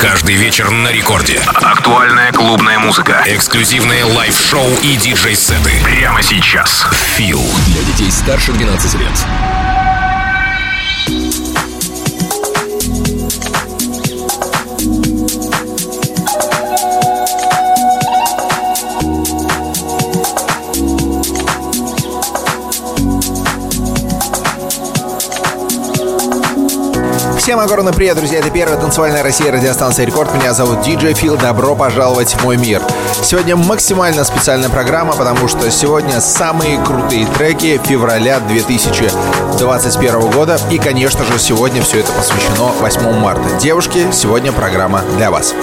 Каждый вечер на Рекорде. Актуальная клубная музыка. Эксклюзивные лайв-шоу и диджей-сеты. Прямо сейчас. Feel. Для детей старше 12 лет. Всем огромный привет, друзья! Это первая танцевальная Россия радиостанция Рекорд. Меня зовут Диджей Фил. Добро пожаловать в мой мир. Сегодня максимально специальная программа, потому что сегодня самые крутые треки февраля 2021 года. И, конечно же, сегодня все это посвящено 8 марта. Девушки, сегодня программа для вас.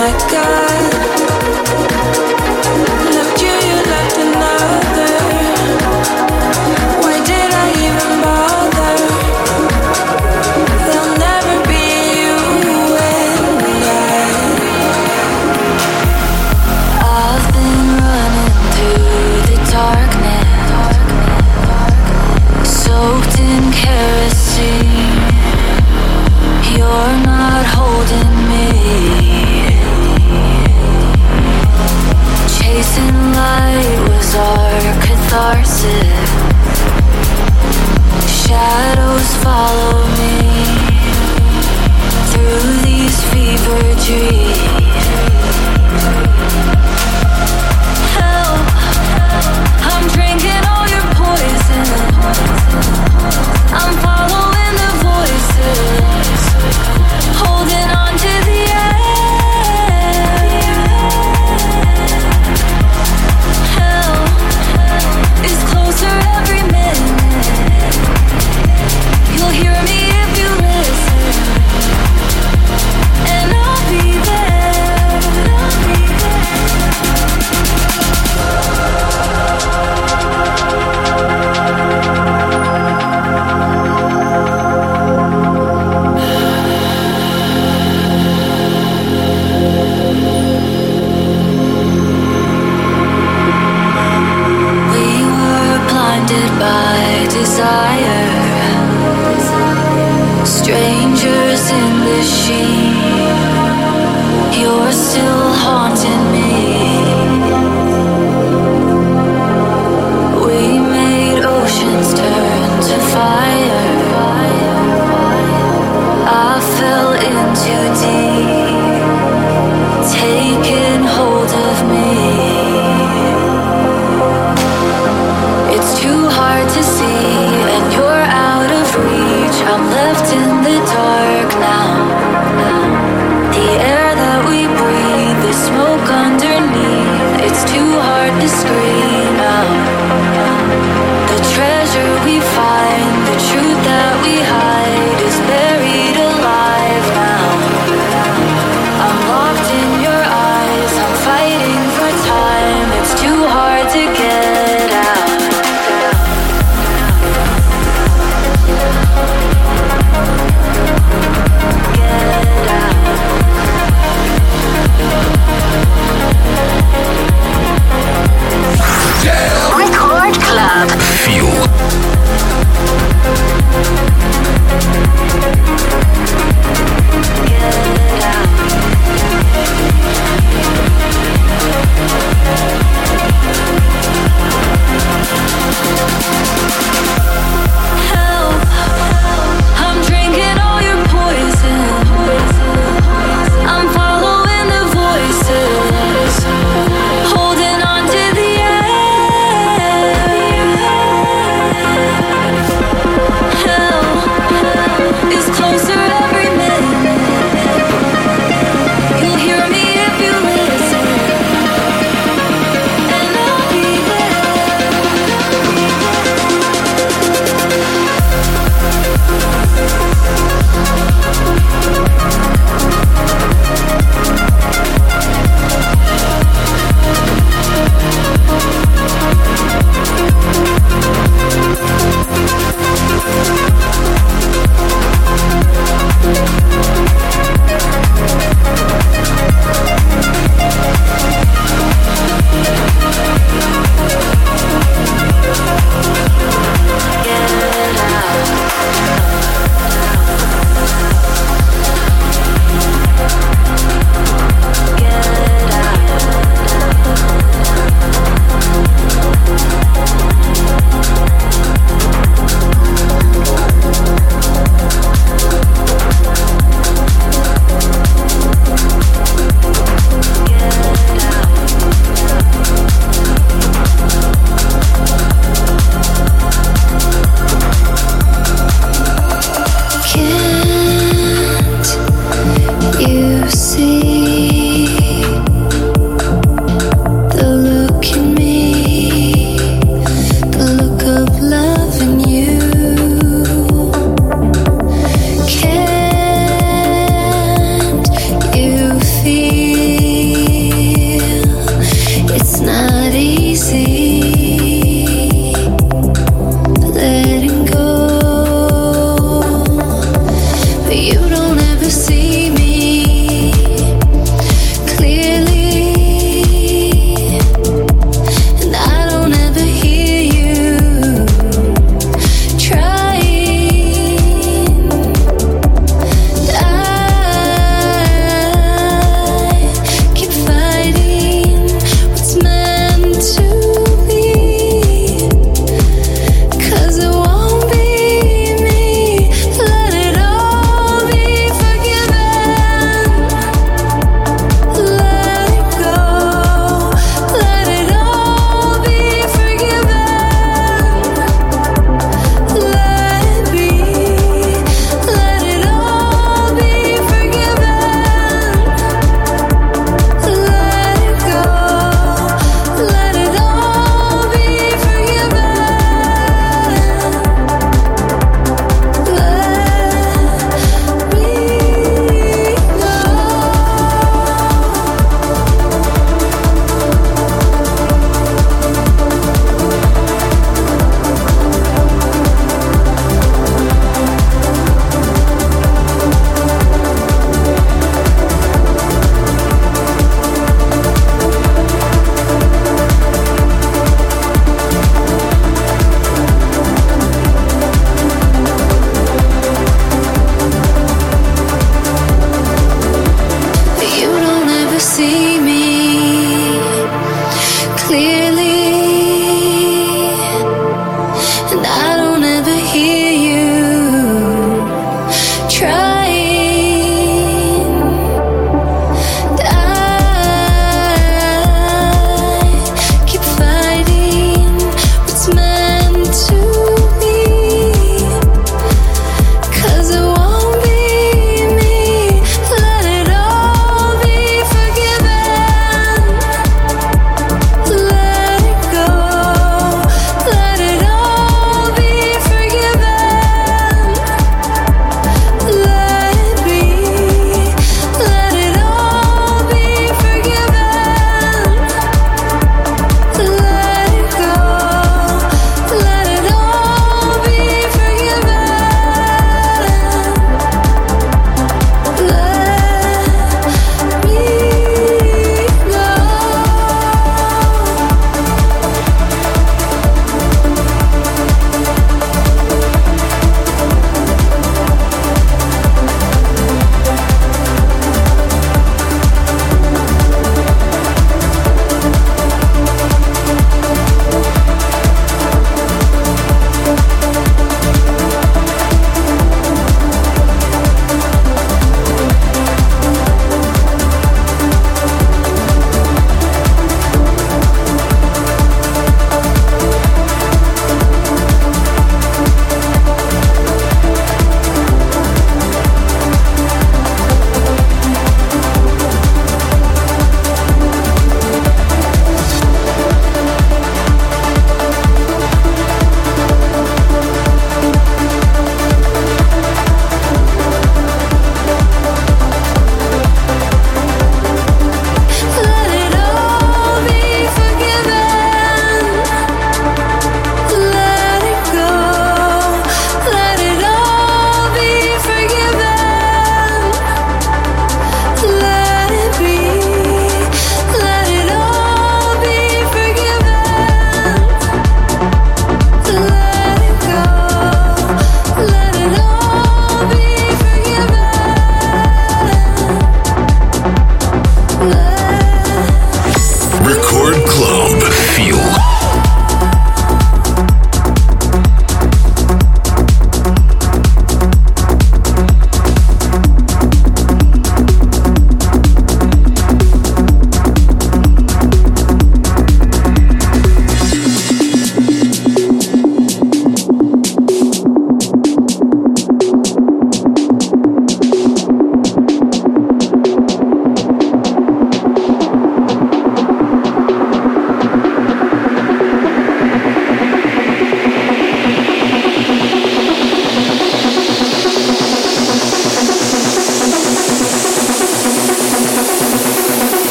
my God. Dancing light was our catharsis. Shadows follow me through these fever dreams. Help, I'm drinking all your poison. I'm following.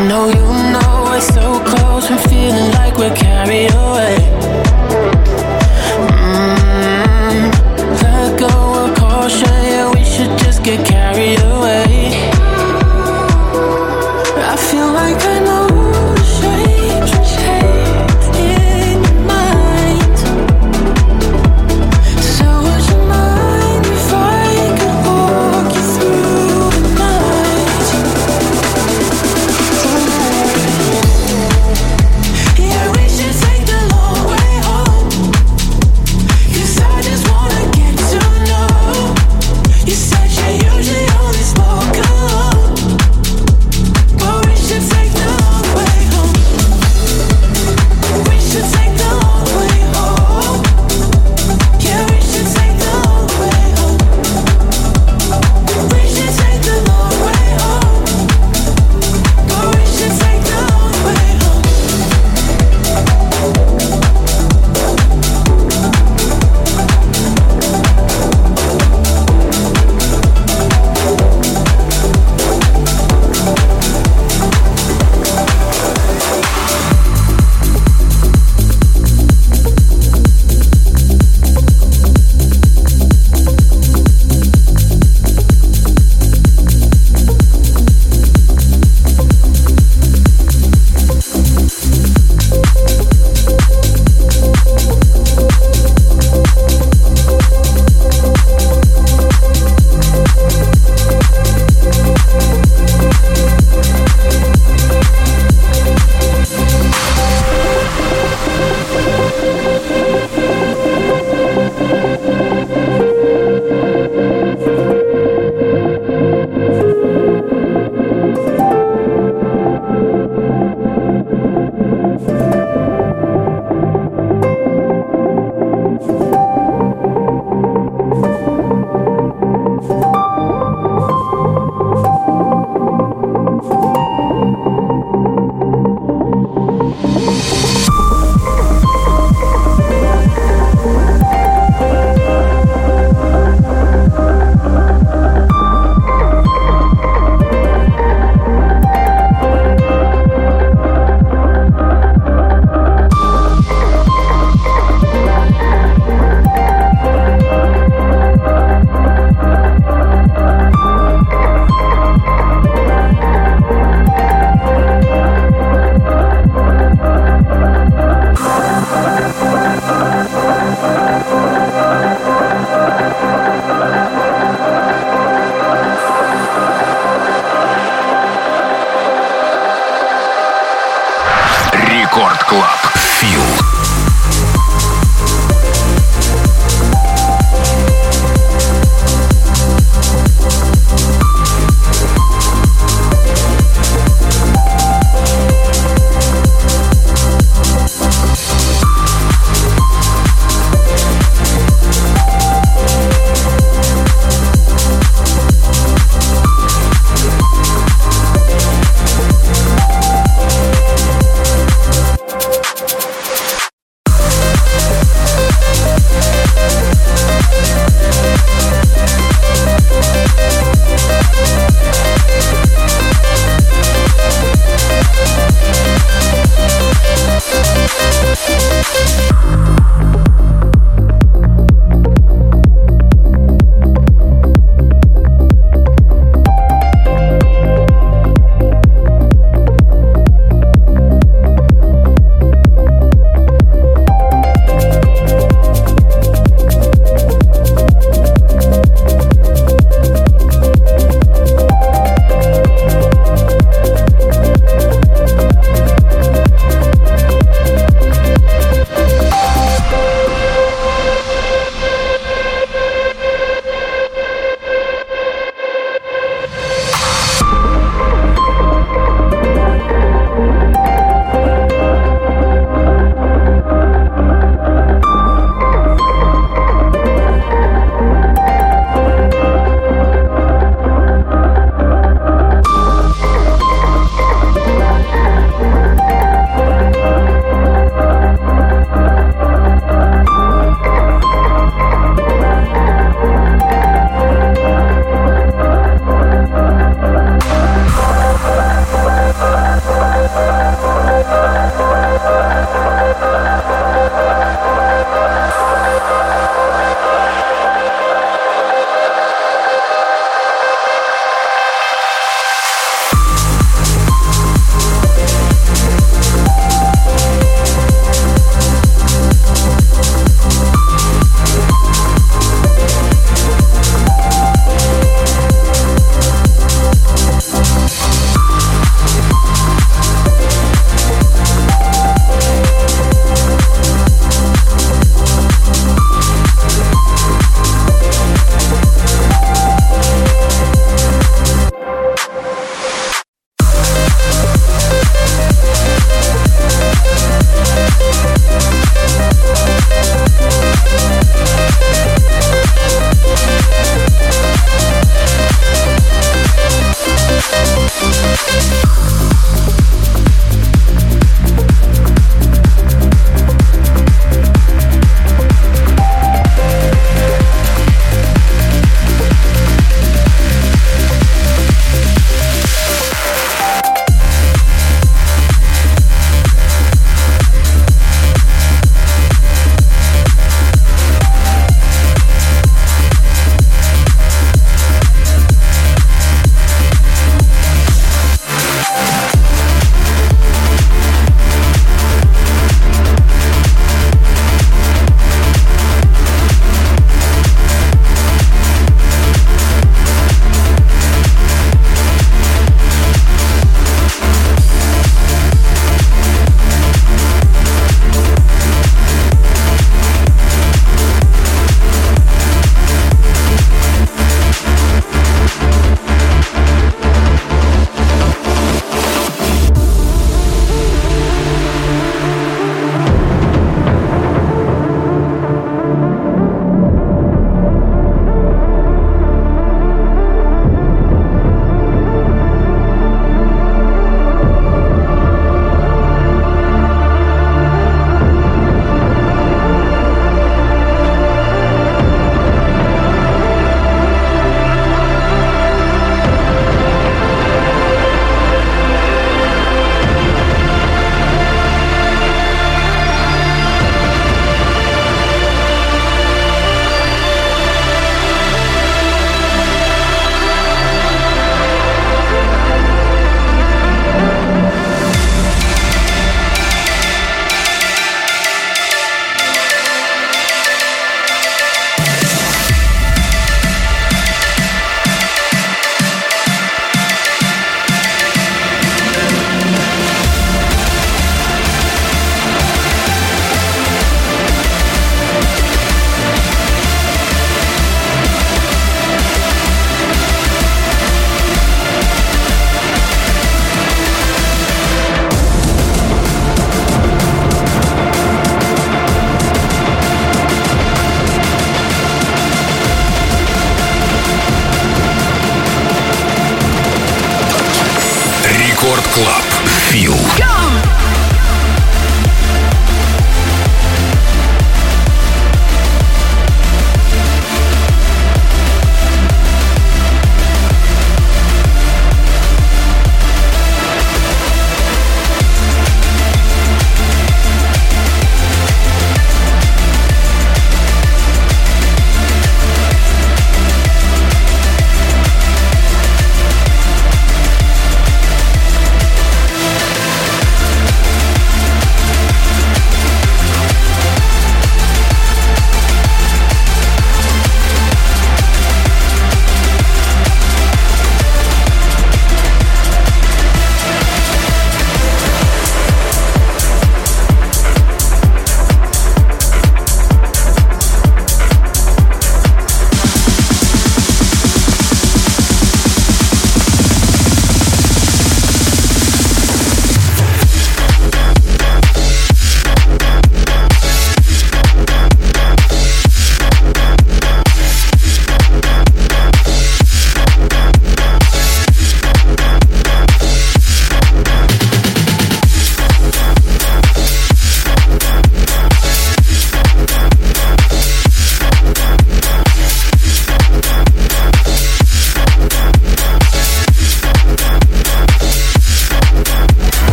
I know you know we're so close. I'm feeling like we're carried away.